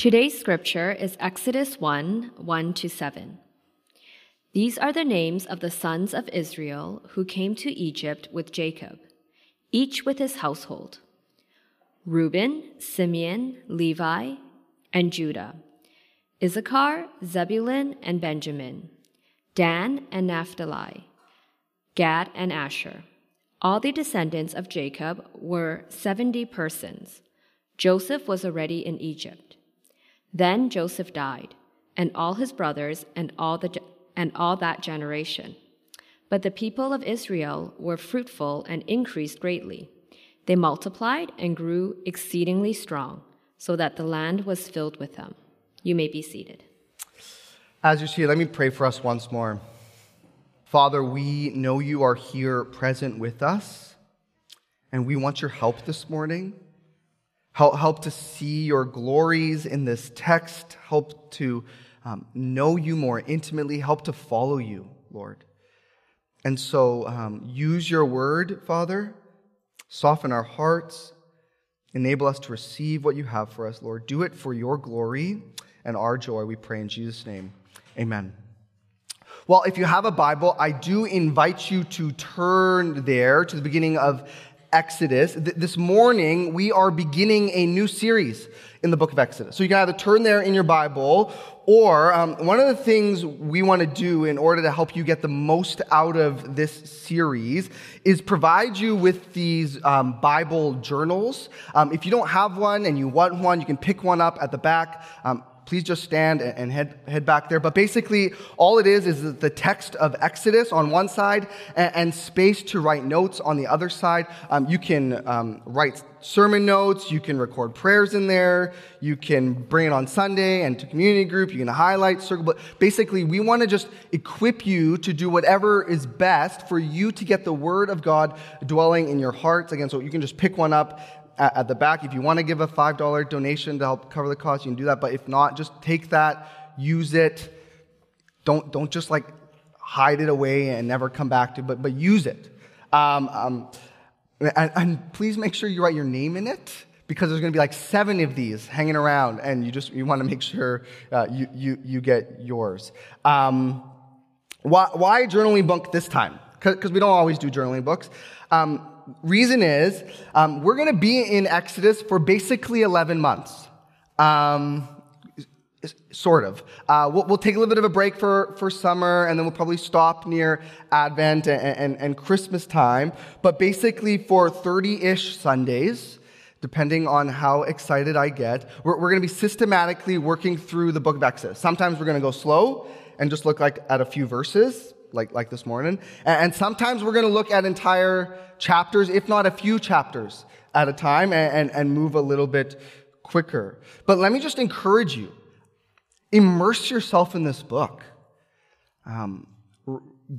Today's scripture is Exodus 1 1 to 7. These are the names of the sons of Israel who came to Egypt with Jacob, each with his household Reuben, Simeon, Levi, and Judah, Issachar, Zebulun, and Benjamin, Dan and Naphtali, Gad and Asher. All the descendants of Jacob were 70 persons. Joseph was already in Egypt. Then Joseph died, and all his brothers and all, the, and all that generation. But the people of Israel were fruitful and increased greatly. They multiplied and grew exceedingly strong, so that the land was filled with them. You may be seated. As you see, let me pray for us once more. Father, we know you are here present with us, and we want your help this morning. Help, help to see your glories in this text. Help to um, know you more intimately. Help to follow you, Lord. And so um, use your word, Father. Soften our hearts. Enable us to receive what you have for us, Lord. Do it for your glory and our joy, we pray in Jesus' name. Amen. Well, if you have a Bible, I do invite you to turn there to the beginning of Exodus. This morning, we are beginning a new series in the book of Exodus. So you can either turn there in your Bible, or um, one of the things we want to do in order to help you get the most out of this series is provide you with these um, Bible journals. Um, if you don't have one and you want one, you can pick one up at the back. Please just stand and head, head back there. But basically, all it is is the text of Exodus on one side and, and space to write notes on the other side. Um, you can um, write sermon notes, you can record prayers in there, you can bring it on Sunday and to community group, you can highlight, circle. But basically, we want to just equip you to do whatever is best for you to get the Word of God dwelling in your hearts. Again, so you can just pick one up at, at the back. If you want to give a $5 donation to help cover the cost, you can do that. But if not, just take that, use it. Don't, don't just like hide it away and never come back to, but, but use it. Um, um, and, and, please make sure you write your name in it because there's going to be like seven of these hanging around, and you just you want to make sure uh, you, you you get yours. Um, why, why journaling book this time? Because we don't always do journaling books. Um, reason is um, we're going to be in Exodus for basically 11 months. Um, sort of. Uh, we'll, we'll, take a little bit of a break for, for summer, and then we'll probably stop near Advent and, and, and Christmas time. But basically, for 30 ish Sundays, depending on how excited I get, we're, we're going to be systematically working through the book of Exodus. Sometimes we're going to go slow and just look like at a few verses, like, like this morning. And, and sometimes we're going to look at entire chapters, if not a few chapters at a time, and, and, and move a little bit quicker. But let me just encourage you immerse yourself in this book. Um,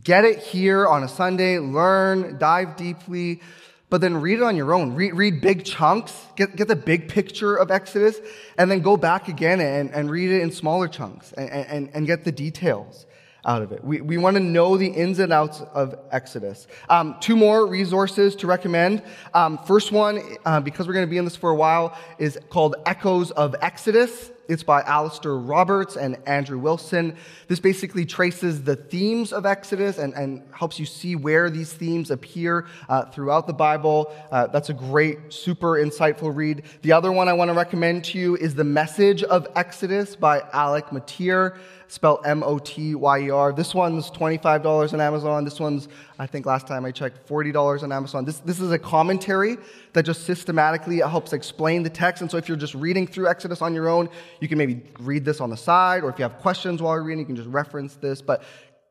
get it here on a Sunday, learn, dive deeply, but then read it on your own. Read, read big chunks, get, get the big picture of Exodus, and then go back again and, and read it in smaller chunks and, and, and get the details out of it. We, we want to know the ins and outs of Exodus. Um, two more resources to recommend. Um, first one, uh, because we're going to be in this for a while, is called Echoes of Exodus. It's by Alastair Roberts and Andrew Wilson. This basically traces the themes of Exodus and, and helps you see where these themes appear uh, throughout the Bible. Uh, that's a great, super insightful read. The other one I want to recommend to you is The Message of Exodus by Alec Motyer spelled M-O-T-Y-E-R. This one's $25 on Amazon. This one's, I think last time I checked, $40 on Amazon. This, this is a commentary that just systematically helps explain the text. And so if you're just reading through Exodus on your own, you can maybe read this on the side, or if you have questions while you're reading, you can just reference this. But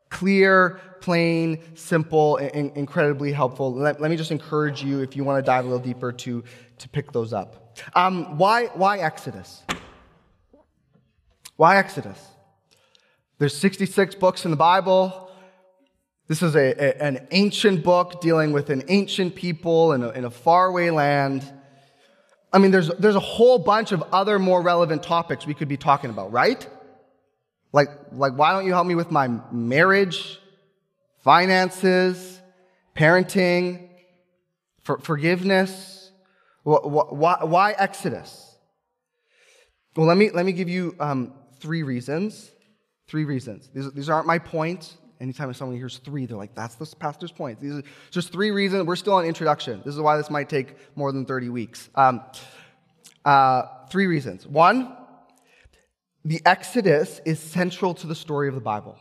clear, plain, simple, and incredibly helpful. Let, let, me just encourage you, if you want to dive a little deeper, to, to pick those up. Um, why, why Exodus? Why Exodus? There's 66 books in the Bible. This is a, a, an ancient book dealing with an ancient people in a, in a faraway land. I mean, there's, there's a whole bunch of other more relevant topics we could be talking about, right? Like, like why don't you help me with my marriage, finances, parenting, for, forgiveness? Why, why, why Exodus? Well, let me, let me give you um, three reasons. Three reasons. These, these aren't my points. Anytime someone hears three, they're like, that's the pastor's point. These are just three reasons. We're still on introduction. This is why this might take more than 30 weeks. Um, uh, three reasons. One, the Exodus is central to the story of the Bible.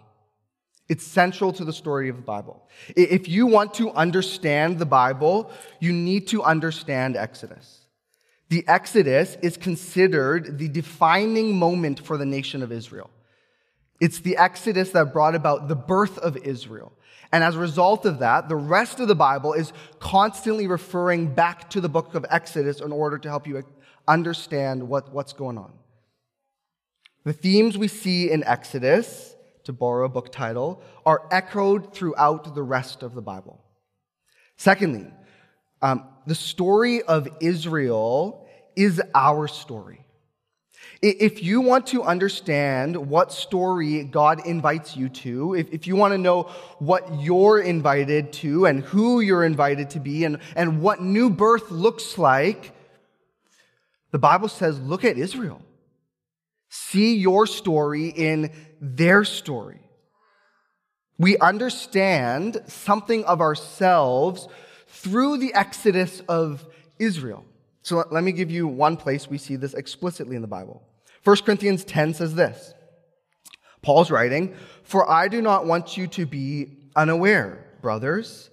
It's central to the story of the Bible. If you want to understand the Bible, you need to understand Exodus. The Exodus is considered the defining moment for the nation of Israel. It's the Exodus that brought about the birth of Israel. And as a result of that, the rest of the Bible is constantly referring back to the book of Exodus in order to help you understand what, what's going on. The themes we see in Exodus, to borrow a book title, are echoed throughout the rest of the Bible. Secondly, um, the story of Israel is our story. If you want to understand what story God invites you to, if, if you want to know what you're invited to and who you're invited to be and, and what new birth looks like, the Bible says, look at Israel. See your story in their story. We understand something of ourselves through the exodus of Israel. So let me give you one place we see this explicitly in the Bible. 1 Corinthians 10 says this Paul's writing, For I do not want you to be unaware, brothers,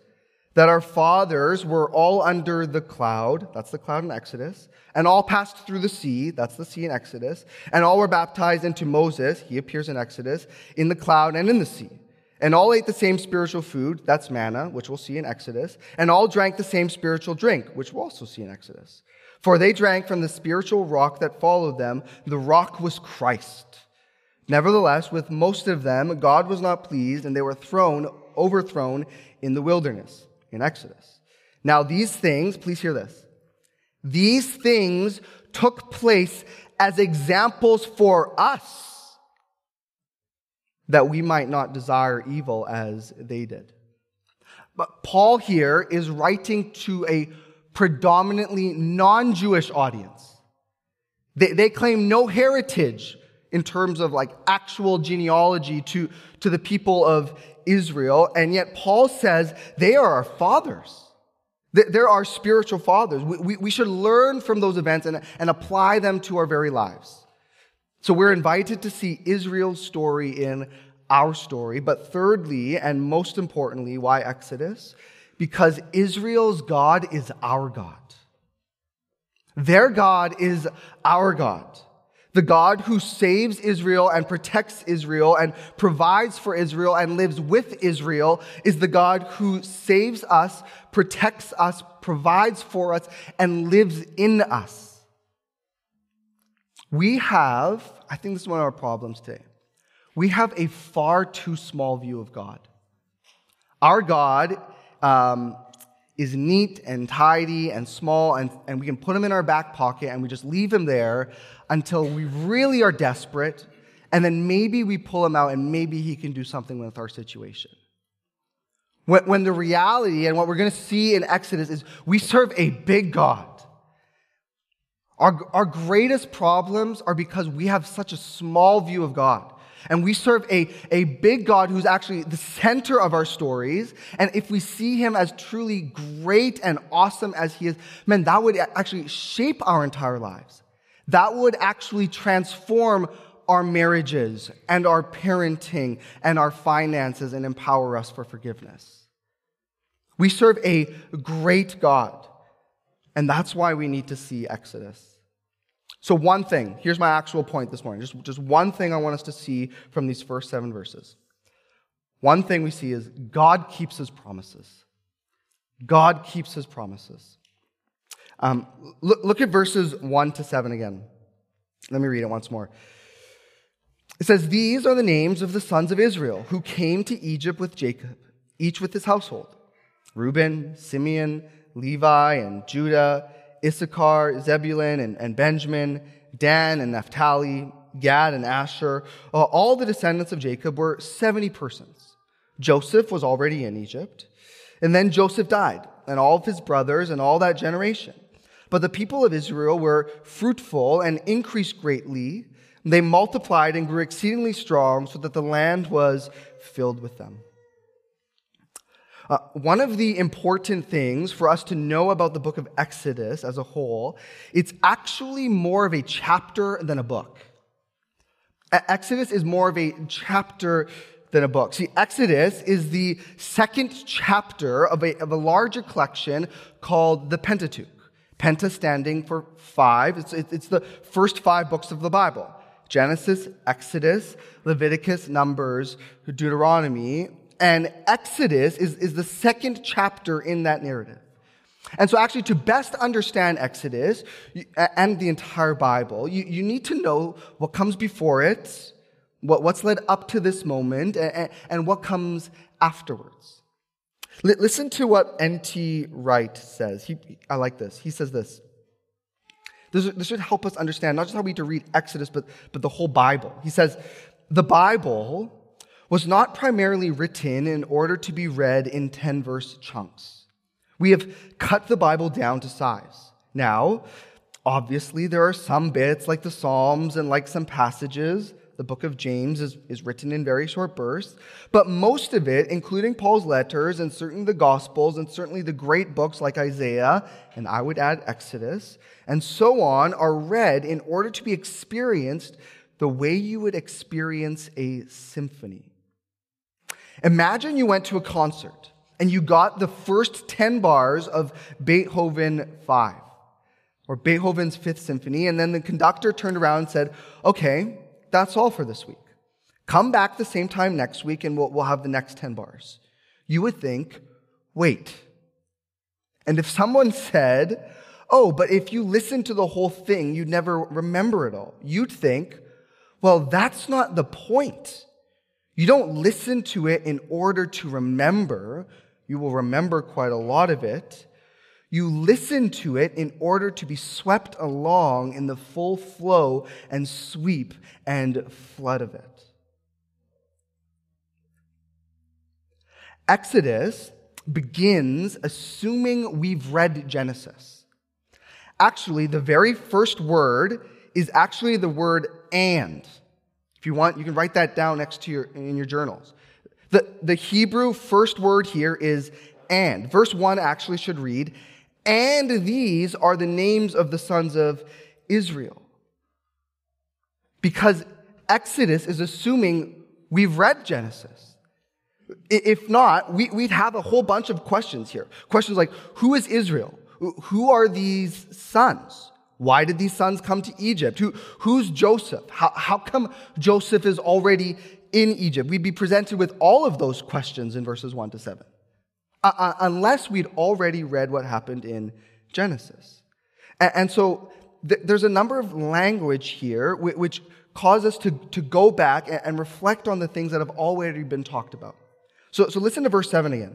that our fathers were all under the cloud, that's the cloud in Exodus, and all passed through the sea, that's the sea in Exodus, and all were baptized into Moses, he appears in Exodus, in the cloud and in the sea. And all ate the same spiritual food, that's manna, which we'll see in Exodus, and all drank the same spiritual drink, which we'll also see in Exodus. For they drank from the spiritual rock that followed them. The rock was Christ. Nevertheless, with most of them, God was not pleased, and they were thrown, overthrown in the wilderness, in Exodus. Now, these things, please hear this. These things took place as examples for us, that we might not desire evil as they did. But Paul here is writing to a predominantly non Jewish audience. They, they claim no heritage in terms of like actual genealogy to, to the people of Israel. And yet Paul says they are our fathers. They're our spiritual fathers. We, we, we should learn from those events and, and apply them to our very lives. So we're invited to see Israel's story in our story. But thirdly, and most importantly, why Exodus? Because Israel's God is our God. Their God is our God. The God who saves Israel and protects Israel and provides for Israel and lives with Israel is the God who saves us, protects us, provides for us, and lives in us. We have, I think this is one of our problems today, we have a far too small view of God. Our God um, is neat and tidy and small, and, and we can put him in our back pocket and we just leave him there until we really are desperate, and then maybe we pull him out and maybe he can do something with our situation. When, when the reality and what we're going to see in Exodus is we serve a big God. Our, our greatest problems are because we have such a small view of God. And we serve a, a big God who's actually the center of our stories. And if we see him as truly great and awesome as he is, man, that would actually shape our entire lives. That would actually transform our marriages and our parenting and our finances and empower us for forgiveness. We serve a great God. And that's why we need to see Exodus. So, one thing, here's my actual point this morning. Just, just one thing I want us to see from these first seven verses. One thing we see is God keeps his promises. God keeps his promises. Um, look, look at verses 1 to 7 again. Let me read it once more. It says, These are the names of the sons of Israel who came to Egypt with Jacob, each with his household Reuben, Simeon, Levi, and Judah Issachar, Zebulun, and, and Benjamin, Dan and Naphtali, Gad and Asher, uh, all the descendants of Jacob were 70 persons. Joseph was already in Egypt. And then Joseph died, and all of his brothers and all that generation. But the people of Israel were fruitful and increased greatly. They multiplied and grew exceedingly strong so that the land was filled with them. Uh, one of the important things for us to know about the book of Exodus as a whole, it's actually more of a chapter than a book. Exodus is more of a chapter than a book. See, Exodus is the second chapter of a, of a larger collection called the Pentateuch. Penta standing for five. It's, it's the first five books of the Bible. Genesis, Exodus, Leviticus, Numbers, Deuteronomy, and Exodus is, is the second chapter in that narrative. And so, actually, to best understand Exodus and the entire Bible, you, you need to know what comes before it, what, what's led up to this moment, and, and what comes afterwards. L- listen to what N.T. Wright says. He, I like this. He says this. This, this should help us understand not just how we need to read Exodus, but, but the whole Bible. He says, The Bible was not primarily written in order to be read in 10 verse chunks. We have cut the Bible down to size. Now, obviously, there are some bits like the Psalms and like some passages. The book of James is, is written in very short bursts, but most of it, including Paul's letters and certainly the Gospels and certainly the great books like Isaiah, and I would add Exodus, and so on, are read in order to be experienced the way you would experience a symphony. Imagine you went to a concert and you got the first 10 bars of Beethoven 5 or Beethoven's Fifth Symphony, and then the conductor turned around and said, Okay, that's all for this week. Come back the same time next week and we'll, we'll have the next 10 bars. You would think, Wait. And if someone said, Oh, but if you listen to the whole thing, you'd never remember it all, you'd think, Well, that's not the point. You don't listen to it in order to remember. You will remember quite a lot of it. You listen to it in order to be swept along in the full flow and sweep and flood of it. Exodus begins assuming we've read Genesis. Actually, the very first word is actually the word and. You want, you can write that down next to your, in your journals. The, the Hebrew first word here is and. Verse 1 actually should read, and these are the names of the sons of Israel. Because Exodus is assuming we've read Genesis. If not, we, would have a whole bunch of questions here. Questions like, who is Israel? Who are these sons? Why did these sons come to Egypt? Who, who's Joseph? How, how come Joseph is already in Egypt? We'd be presented with all of those questions in verses 1 to 7, uh, uh, unless we'd already read what happened in Genesis. And, and so th- there's a number of language here which, which cause us to, to go back and, and reflect on the things that have already been talked about. So, so listen to verse 7 again.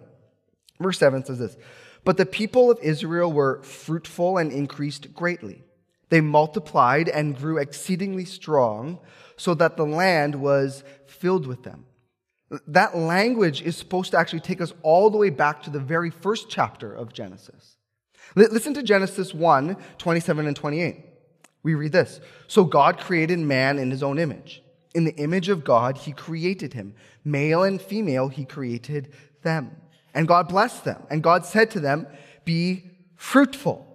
Verse 7 says this But the people of Israel were fruitful and increased greatly. They multiplied and grew exceedingly strong, so that the land was filled with them. That language is supposed to actually take us all the way back to the very first chapter of Genesis. Listen to Genesis 1 27 and 28. We read this So God created man in his own image. In the image of God, he created him. Male and female, he created them. And God blessed them. And God said to them, Be fruitful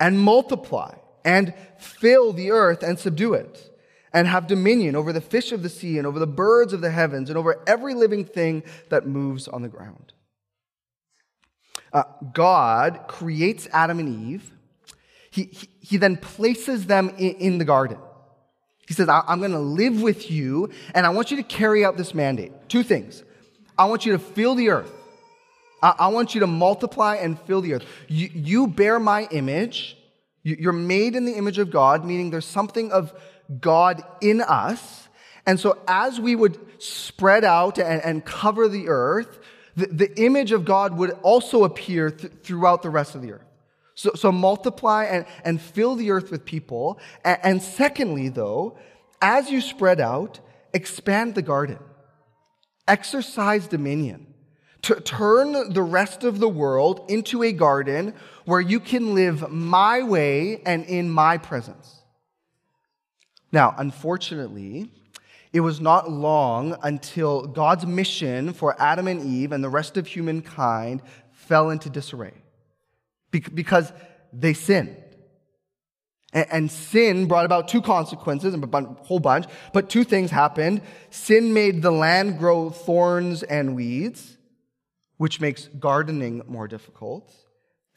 and multiply and fill the earth and subdue it, and have dominion over the fish of the sea and over the birds of the heavens and over every living thing that moves on the ground. Uh, God creates Adam and Eve. He, he, he then places them in, in, the garden. He says, I'm going to live with you, and I want you to carry out this mandate. Two things. I want you to fill the earth. I, I want you to multiply and fill the earth. You, you bear my image, you're made in the image of God, meaning there's something of God in us. And so, as we would spread out and, and cover the earth, the, the, image of God would also appear th- throughout the rest of the earth. So, so multiply and, and fill the earth with people. And, and secondly, though, as you spread out, expand the garden, exercise dominion. To turn the rest of the world into a garden where you can live my way and in my presence. Now, unfortunately, it was not long until God's mission for Adam and Eve and the rest of humankind fell into disarray because they sinned. And sin brought about two consequences, and a whole bunch, but two things happened. Sin made the land grow thorns and weeds, which makes gardening more difficult.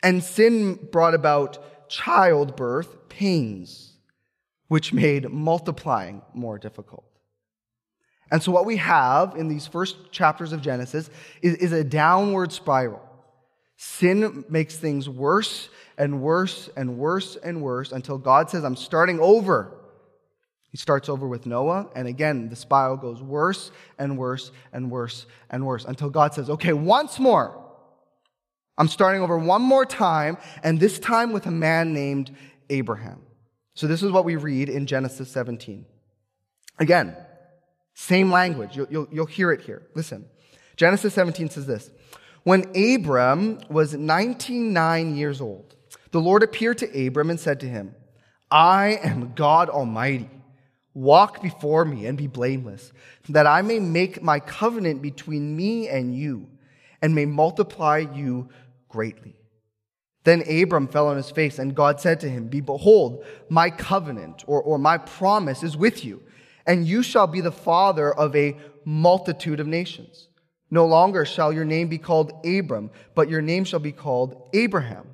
And sin brought about childbirth pains, which made multiplying more difficult. And so, what we have in these first chapters of Genesis is, is a downward spiral. Sin makes things worse and worse and worse and worse until God says, I'm starting over. He starts over with Noah, and again, the spiral goes worse and worse and worse and worse until God says, Okay, once more. I'm starting over one more time, and this time with a man named Abraham. So, this is what we read in Genesis 17. Again, same language. You'll, you'll, you'll hear it here. Listen. Genesis 17 says this When Abram was 99 years old, the Lord appeared to Abram and said to him, I am God Almighty. Walk before me and be blameless, that I may make my covenant between me and you, and may multiply you greatly. Then Abram fell on his face, and God said to him, Behold, my covenant or, or my promise is with you, and you shall be the father of a multitude of nations. No longer shall your name be called Abram, but your name shall be called Abraham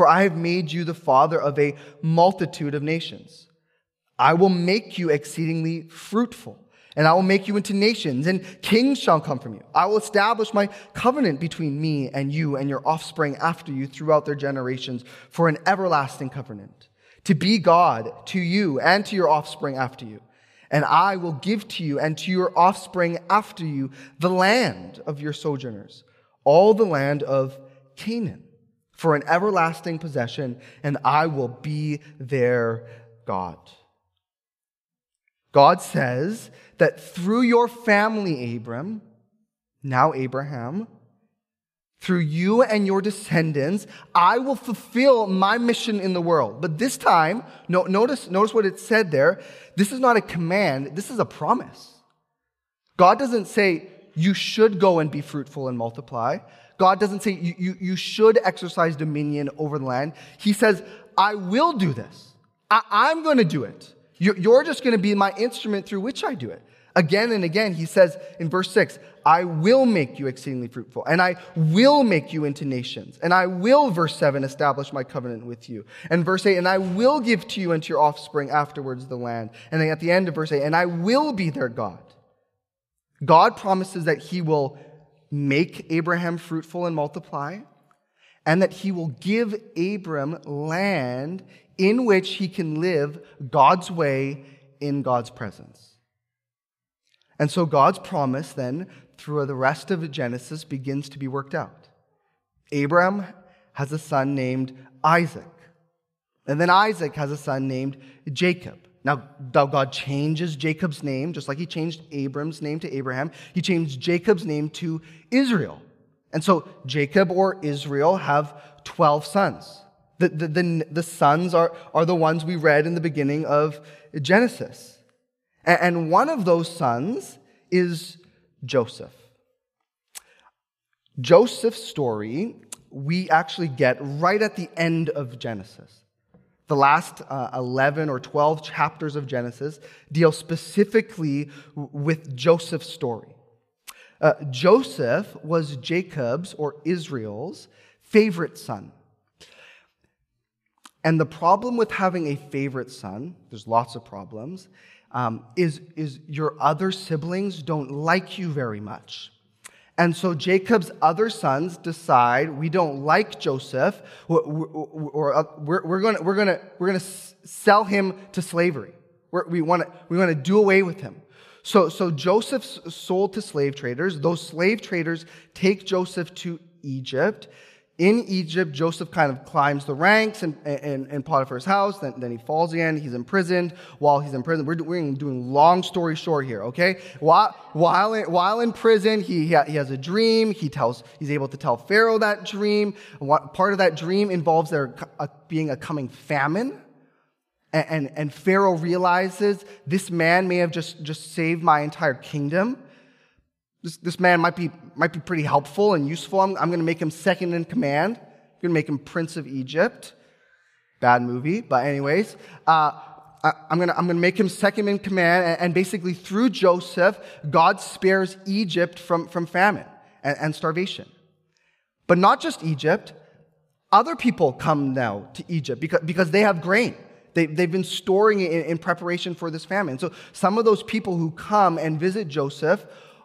for I have made you the father of a multitude of nations. I will make you exceedingly fruitful, and I will make you into nations, and kings shall come from you. I will establish my covenant between me and you and your offspring after you throughout their generations for an everlasting covenant, to be God to you and to your offspring after you. And I will give to you and to your offspring after you the land of your sojourners, all the land of Canaan for an everlasting possession, and I will be their God. God says that through your family, Abram, now Abraham, through you and your descendants, I will fulfill my mission in the world. But this time, no, notice, notice what it said there. This is not a command, this is a promise. God doesn't say, you should go and be fruitful and multiply. God doesn't say you, you, you should exercise dominion over the land. He says, I will do this. I, am going to do it. You're, just going to be my instrument through which I do it. Again and again, he says in verse 6, I will make you exceedingly fruitful, and I will make you into nations, and I will, verse 7, establish my covenant with you. And verse 8, and I will give to you and to your offspring afterwards the land. And then at the end of verse 8, and I will be their God. God promises that he will make Abraham fruitful and multiply, and that he will give Abram land in which he can live God's way in God's presence. And so God's promise then, through the rest of Genesis, begins to be worked out. Abraham has a son named Isaac. And then Isaac has a son named Jacob. Now, God changes Jacob's name, just like he changed Abram's name to Abraham. He changed Jacob's name to Israel. And so Jacob or Israel have 12 sons. The, the, the, the sons are, are the ones we read in the beginning of Genesis. And, and one of those sons is Joseph. Joseph's story we actually get right at the end of Genesis. The last uh, 11 or 12 chapters of Genesis deal specifically with Joseph's story. Uh, Joseph was Jacob's or Israel's favorite son. And the problem with having a favorite son, there's lots of problems, um, is, is your other siblings don't like you very much. And so Jacob's other sons decide we don't like Joseph, or, or we're, we're going we're gonna, we're gonna sell him to slavery. We're, we want to we wanna do away with him. So, so Joseph's sold to slave traders. Those slave traders take Joseph to Egypt. In Egypt, Joseph kind of climbs the ranks in, in, in Potiphar's house. Then, then he falls again. He's imprisoned. While he's in prison, we're, we're doing long story short here, okay? While, while, in, while in prison, he, he has a dream. He tells, he's able to tell Pharaoh that dream. Part of that dream involves there uh, being a coming famine. And, and, and Pharaoh realizes this man may have just, just saved my entire kingdom. This, this man might be, might be pretty helpful and useful. I'm, I'm going to make him second in command. I'm going to make him Prince of Egypt. Bad movie, but anyways. Uh, I, am going to I'm to make him second in command. And, and, basically, through Joseph, God spares Egypt from, from famine and, and starvation. But not just Egypt. Other people come now to Egypt because, because they have grain. They, they've been storing it in, in preparation for this famine. So some of those people who come and visit Joseph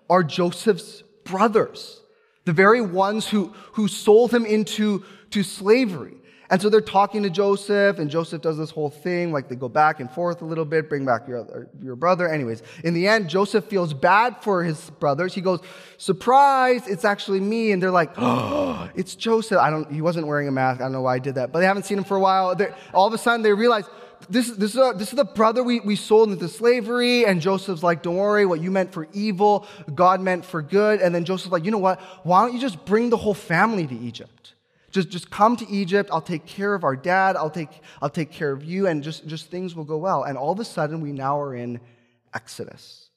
are Joseph's brothers, the very ones who, who sold him into to slavery. And so they're talking to Joseph, and Joseph does this whole thing, like they go back and forth a little bit, bring back your, your brother. Anyways, in the end, Joseph feels bad for his brothers. He goes, surprise, it's actually me. And they're like, oh, it's Joseph. I don't, he wasn't wearing a mask. I don't know why I did that, but they haven't seen him for a while. They're, all of a sudden they realize, this, this, is, a, this is the brother we, we sold into slavery. And Joseph's like, don't worry, what you meant for evil, God meant for good. And then Joseph's like, you know what? Why don't you just bring the whole family to Egypt? Just, just come to Egypt. I'll take care of our dad. I'll take, I'll take care of you. And just, just things will go well. And all of a sudden, we now are in Exodus.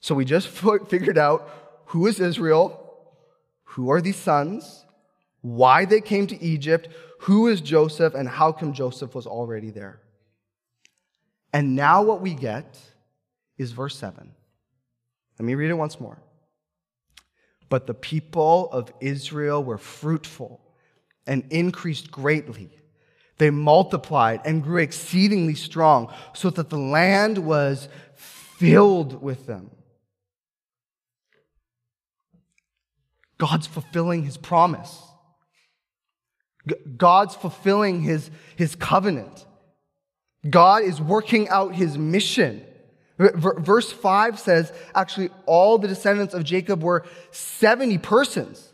So we just figured out who is Israel, who are these sons, why they came to Egypt, who is Joseph, and how come Joseph was already there. And now what we get is verse 7. Let me read it once more. But the people of Israel were fruitful and increased greatly. They multiplied and grew exceedingly strong, so that the land was filled with them. God's fulfilling his promise. God's fulfilling his, his covenant. God is working out his mission. Verse 5 says actually all the descendants of Jacob were 70 persons.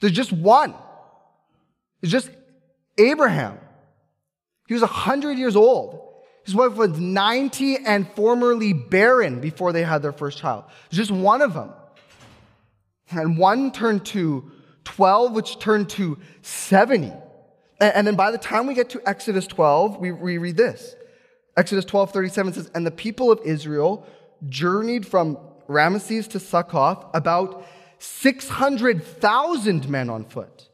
There's just one. It's just Abraham. He was 100 years old. His wife was 90 and formerly barren before they had their first child. Just one of them. And one turned to 12, which turned to 70. And then by the time we get to Exodus 12, we, we read this. Exodus 12, 37 says, And the people of Israel journeyed from Ramesses to Succoth, about 600,000 men on foot,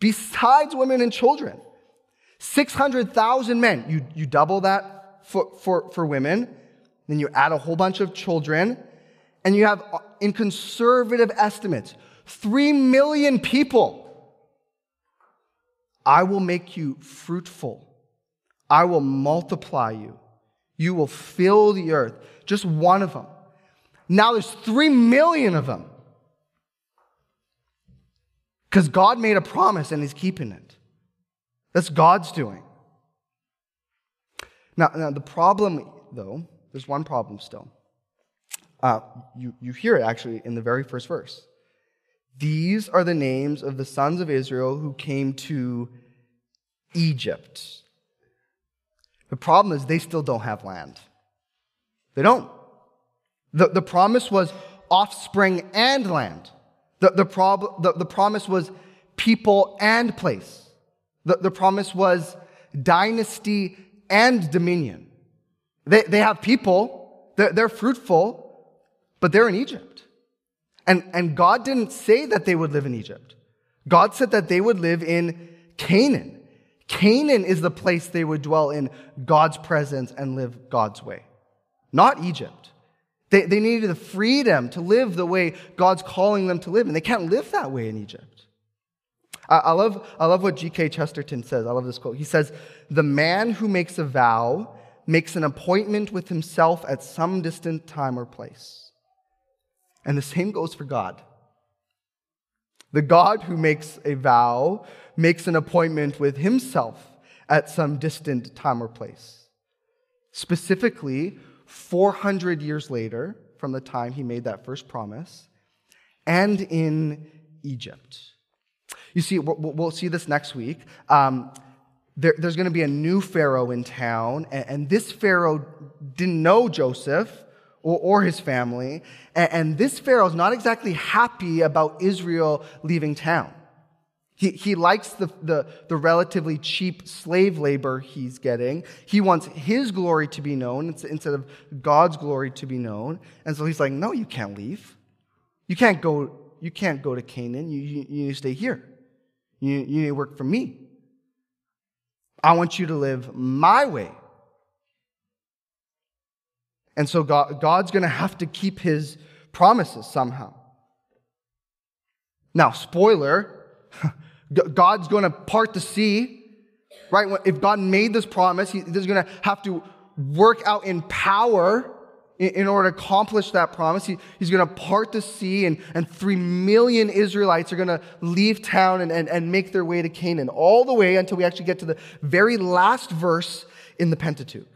besides women and children. 600,000 men. You, you double that for, for, for women, then you add a whole bunch of children, and you have, uh, in conservative estimates, 3 million people I will make you fruitful. I will multiply you. You will fill the earth. Just one of them. Now there's three million of them. Because God made a promise and He's keeping it. That's God's doing. Now, now the problem, though, there's one problem still. Uh, you, you hear it actually in the very first verse. These are the names of the sons of Israel who came to Egypt. The problem is they still don't have land. They don't. The, the promise was offspring and land. The, the, prob- the, the promise was people and place. The, the promise was dynasty and dominion. They, they have people, they're, they're fruitful, but they're in Egypt. And, and God didn't say that they would live in Egypt. God said that they would live in Canaan. Canaan is the place they would dwell in God's presence and live God's way, not Egypt. They, they needed the freedom to live the way God's calling them to live, and they can't live that way in Egypt. I, I love, I love what G.K. Chesterton says. I love this quote. He says, The man who makes a vow makes an appointment with himself at some distant time or place. And the same goes for God. The God who makes a vow makes an appointment with himself at some distant time or place. Specifically, 400 years later from the time he made that first promise, and in Egypt. You see, we'll see this next week. Um, there, there's going to be a new Pharaoh in town, and, and this Pharaoh didn't know Joseph or, or his family, and, and this Pharaoh is not exactly happy about Israel leaving town. He, he likes the, the, the, relatively cheap slave labor he's getting. He wants his glory to be known instead of God's glory to be known. And so he's like, no, you can't leave. You can't go, you can't go to Canaan. You, you, you need to stay here. You, you need to work for me. I want you to live my way. And so God, God's going to have to keep his promises somehow. Now, spoiler, God's going to part the sea, right? If God made this promise, he's going to have to work out in power in order to accomplish that promise. He, he's going to part the sea, and, and three million Israelites are going to leave town and, and, and make their way to Canaan, all the way until we actually get to the very last verse in the Pentateuch.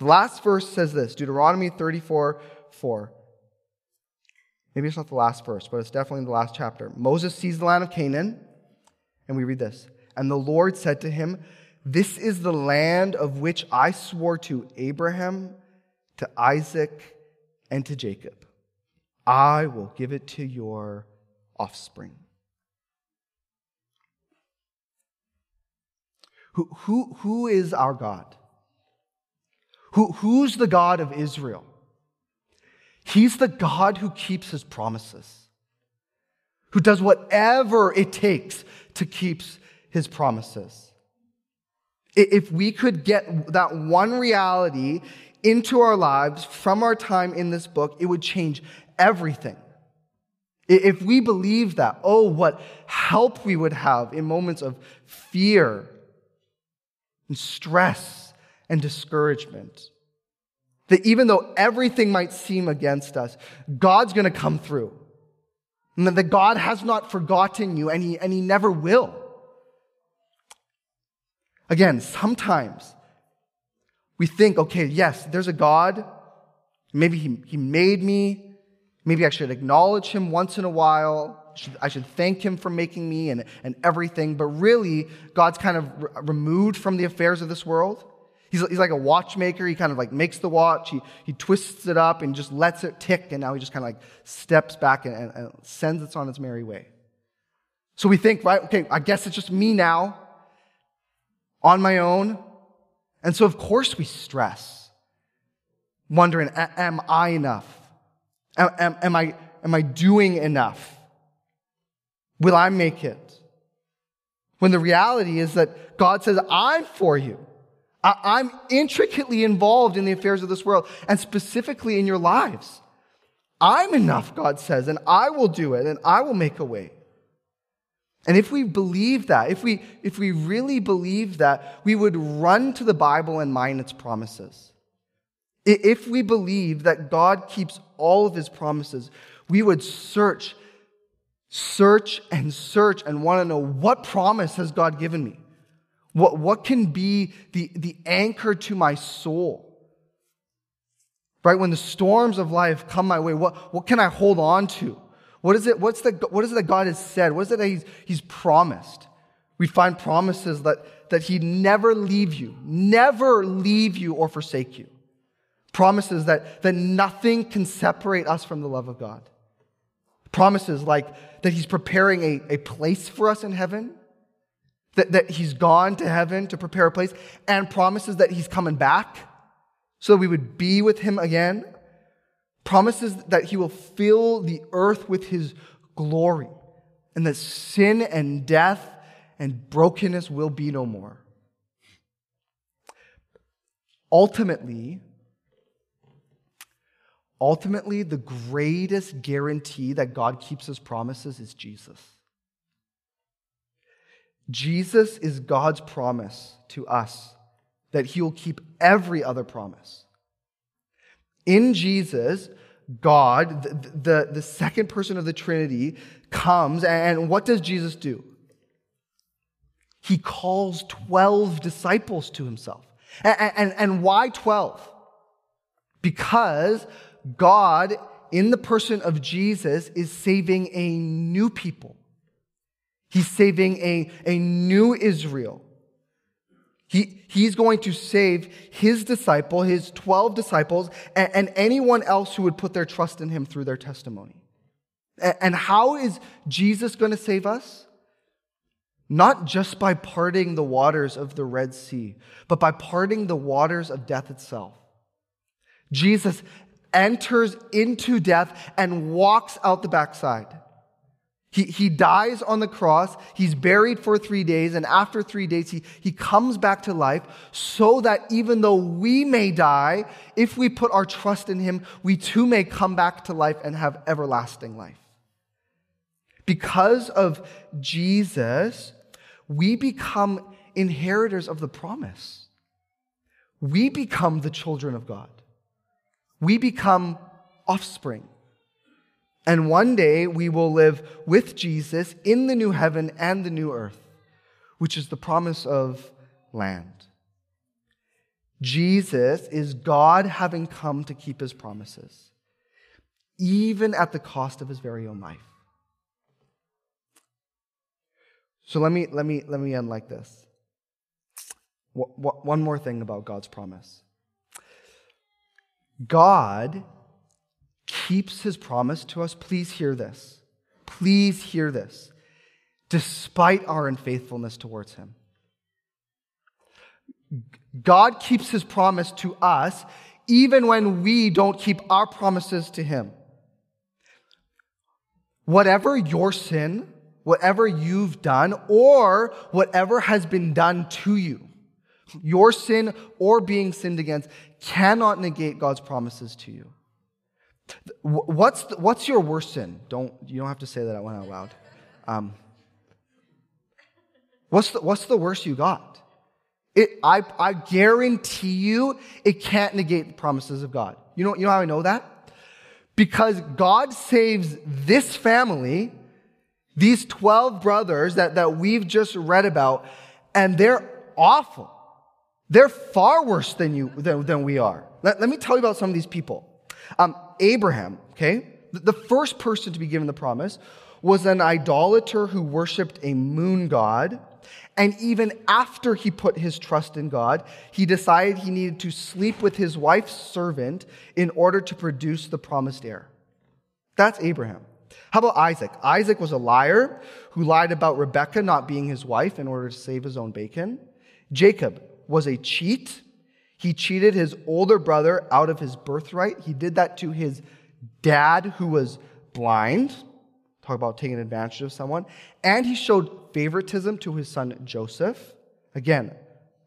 The last verse says this Deuteronomy 34 4. Maybe it's not the last verse, but it's definitely the last chapter. Moses sees the land of Canaan, and we read this. And the Lord said to him, This is the land of which I swore to Abraham to Isaac, and to Jacob. I will give it to your offspring. Who, who, who is our God? Who, who's the God of Israel? He's the God who keeps his promises, who does whatever it takes to keep his promises. If we could get that one reality into our lives from our time in this book, it would change everything. If we believe that, oh, what help we would have in moments of fear and stress and discouragement. That even though everything might seem against us, God's going to come through. And that God has not forgotten you and he, and he never will. Again, sometimes we think, okay, yes, there's a God. Maybe he, he made me. Maybe I should acknowledge him once in a while. I should thank him for making me and, and everything. But really, God's kind of re- removed from the affairs of this world. He's, he's like a watchmaker. He kind of like makes the watch, he, he twists it up and just lets it tick. And now he just kind of like steps back and, and, and sends it on its merry way. So we think, right, okay, I guess it's just me now on my own. And so, of course, we stress, wondering, am I enough? Am, am, am, I, am I doing enough? Will I make it? When the reality is that God says, I'm for you. I, am intricately involved in the affairs of this world and specifically in your lives. I'm enough, God says, and I will do it and I will make a way. And if we believe that, if we, if we really believe that, we would run to the Bible and mine its promises. If we believe that God keeps all of his promises, we would search, search, and search and want to know what promise has God given me? What, what can be the, the anchor to my soul? Right? When the storms of life come my way, what, what can I hold on to? What is it, what's the, what is it that God has said? What is it that he's, he's promised? We find promises that, that He'd never leave you, never leave you or forsake you. Promises that, that nothing can separate us from the love of God. Promises like that He's preparing a, a place for us in heaven, that, that He's gone to heaven to prepare a place, and promises that He's coming back so that we would be with Him again promises that he will fill the earth with his glory, and that sin and death and brokenness will be no more. Ultimately, ultimately, the greatest guarantee that God keeps his promises is Jesus. Jesus is God's promise to us that he will keep every other promise. In Jesus, God, the, the, the, second person of the Trinity, comes, and what does Jesus do? He calls 12 disciples to himself. And, and, and why 12? Because God, in the person of Jesus, is saving a new people. He's saving a, a new Israel. He, he's going to save his disciple, his 12 disciples, and, and anyone else who would put their trust in him through their testimony. And, and how is Jesus going to save us? Not just by parting the waters of the Red Sea, but by parting the waters of death itself. Jesus enters into death and walks out the backside. He, he dies on the cross, he's buried for three days, and after three days, he, he comes back to life so that even though we may die, if we put our trust in him, we too may come back to life and have everlasting life. Because of Jesus, we become inheritors of the promise. We become the children of God. We become offspring. And one day we will live with Jesus in the new heaven and the new earth, which is the promise of land. Jesus is God having come to keep his promises, even at the cost of his very own life. So let me, let me, let me end like this. One more thing about God's promise God keeps his promise to us, please hear this. Please hear this. Despite our unfaithfulness towards him. God keeps his promise to us even when we don't keep our promises to him. Whatever your sin, whatever you've done, or whatever has been done to you, your sin or being sinned against cannot negate God's promises to you. What's, the, what's your worst sin? Don't, you don't have to say that out loud. Um, what's, the, what's the worst you got? It, I, I guarantee you it can't negate the promises of God. You know, you know how I know that? Because God saves this family, these 12 brothers that, that we've just read about, and they're awful. They're far worse than you than, than we are. Let, let me tell you about some of these people. Um, Abraham, okay, the first person to be given the promise was an idolater who worshiped a moon god. And even after he put his trust in God, he decided he needed to sleep with his wife's servant in order to produce the promised heir. That's Abraham. How about Isaac? Isaac was a liar who lied about Rebekah not being his wife in order to save his own bacon. Jacob was a cheat he cheated his older brother out of his birthright. He did that to his dad, who was blind. Talk about taking advantage of someone. And he showed favoritism to his son Joseph. Again,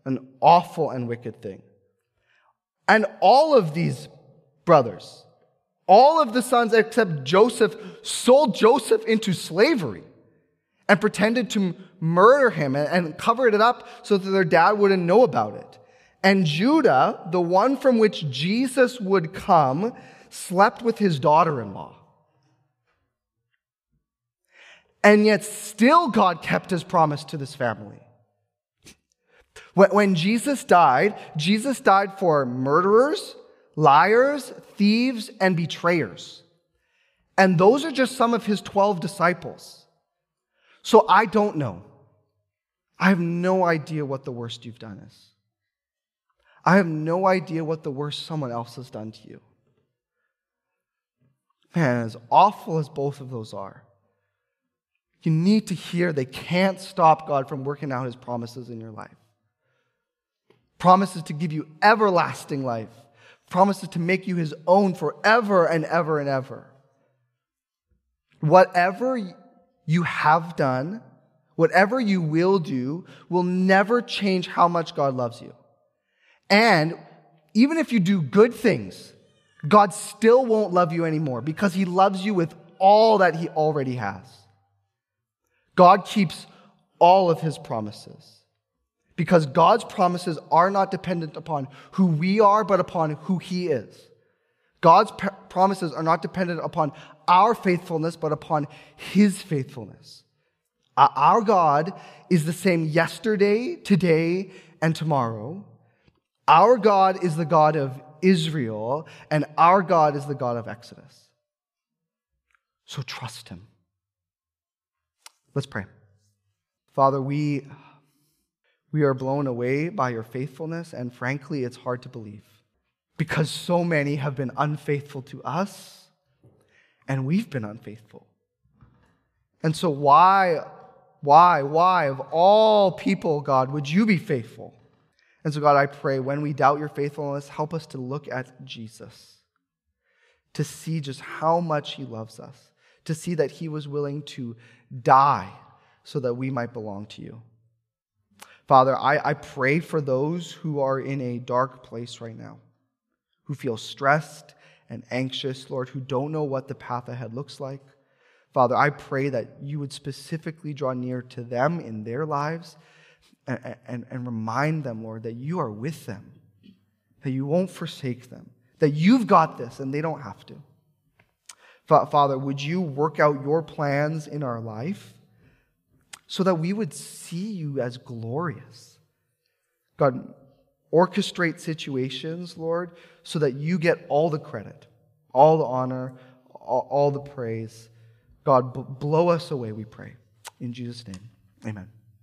an awful and wicked thing. And all of these brothers, all of the sons except Joseph, sold Joseph into slavery and pretended to murder him and covered it up so that their dad wouldn't know about it. And Judah, the one from which Jesus would come, slept with his daughter in law. And yet, still, God kept his promise to this family. When Jesus died, Jesus died for murderers, liars, thieves, and betrayers. And those are just some of his 12 disciples. So I don't know. I have no idea what the worst you've done is. I have no idea what the worst someone else has done to you. Man, as awful as both of those are, you need to hear they can't stop God from working out his promises in your life. Promises to give you everlasting life, promises to make you his own forever and ever and ever. Whatever you have done, whatever you will do, will never change how much God loves you. And even if you do good things, God still won't love you anymore because he loves you with all that he already has. God keeps all of his promises because God's promises are not dependent upon who we are, but upon who he is. God's promises are not dependent upon our faithfulness, but upon his faithfulness. Our God is the same yesterday, today, and tomorrow. Our God is the God of Israel, and our God is the God of Exodus. So trust him. Let's pray. Father, we, we are blown away by your faithfulness, and frankly, it's hard to believe because so many have been unfaithful to us, and we've been unfaithful. And so, why, why, why, of all people, God, would you be faithful? And so, God, I pray when we doubt your faithfulness, help us to look at Jesus, to see just how much he loves us, to see that he was willing to die so that we might belong to you. Father, I, I pray for those who are in a dark place right now, who feel stressed and anxious, Lord, who don't know what the path ahead looks like. Father, I pray that you would specifically draw near to them in their lives and, and, and remind them, Lord, that you are with them, that you won't forsake them, that you've got this and they don't have to. Father, would you work out your plans in our life so that we would see you as glorious? God, orchestrate situations, Lord, so that you get all the credit, all the honor, all, all the praise. God, blow us away, we pray. In Jesus' name, amen.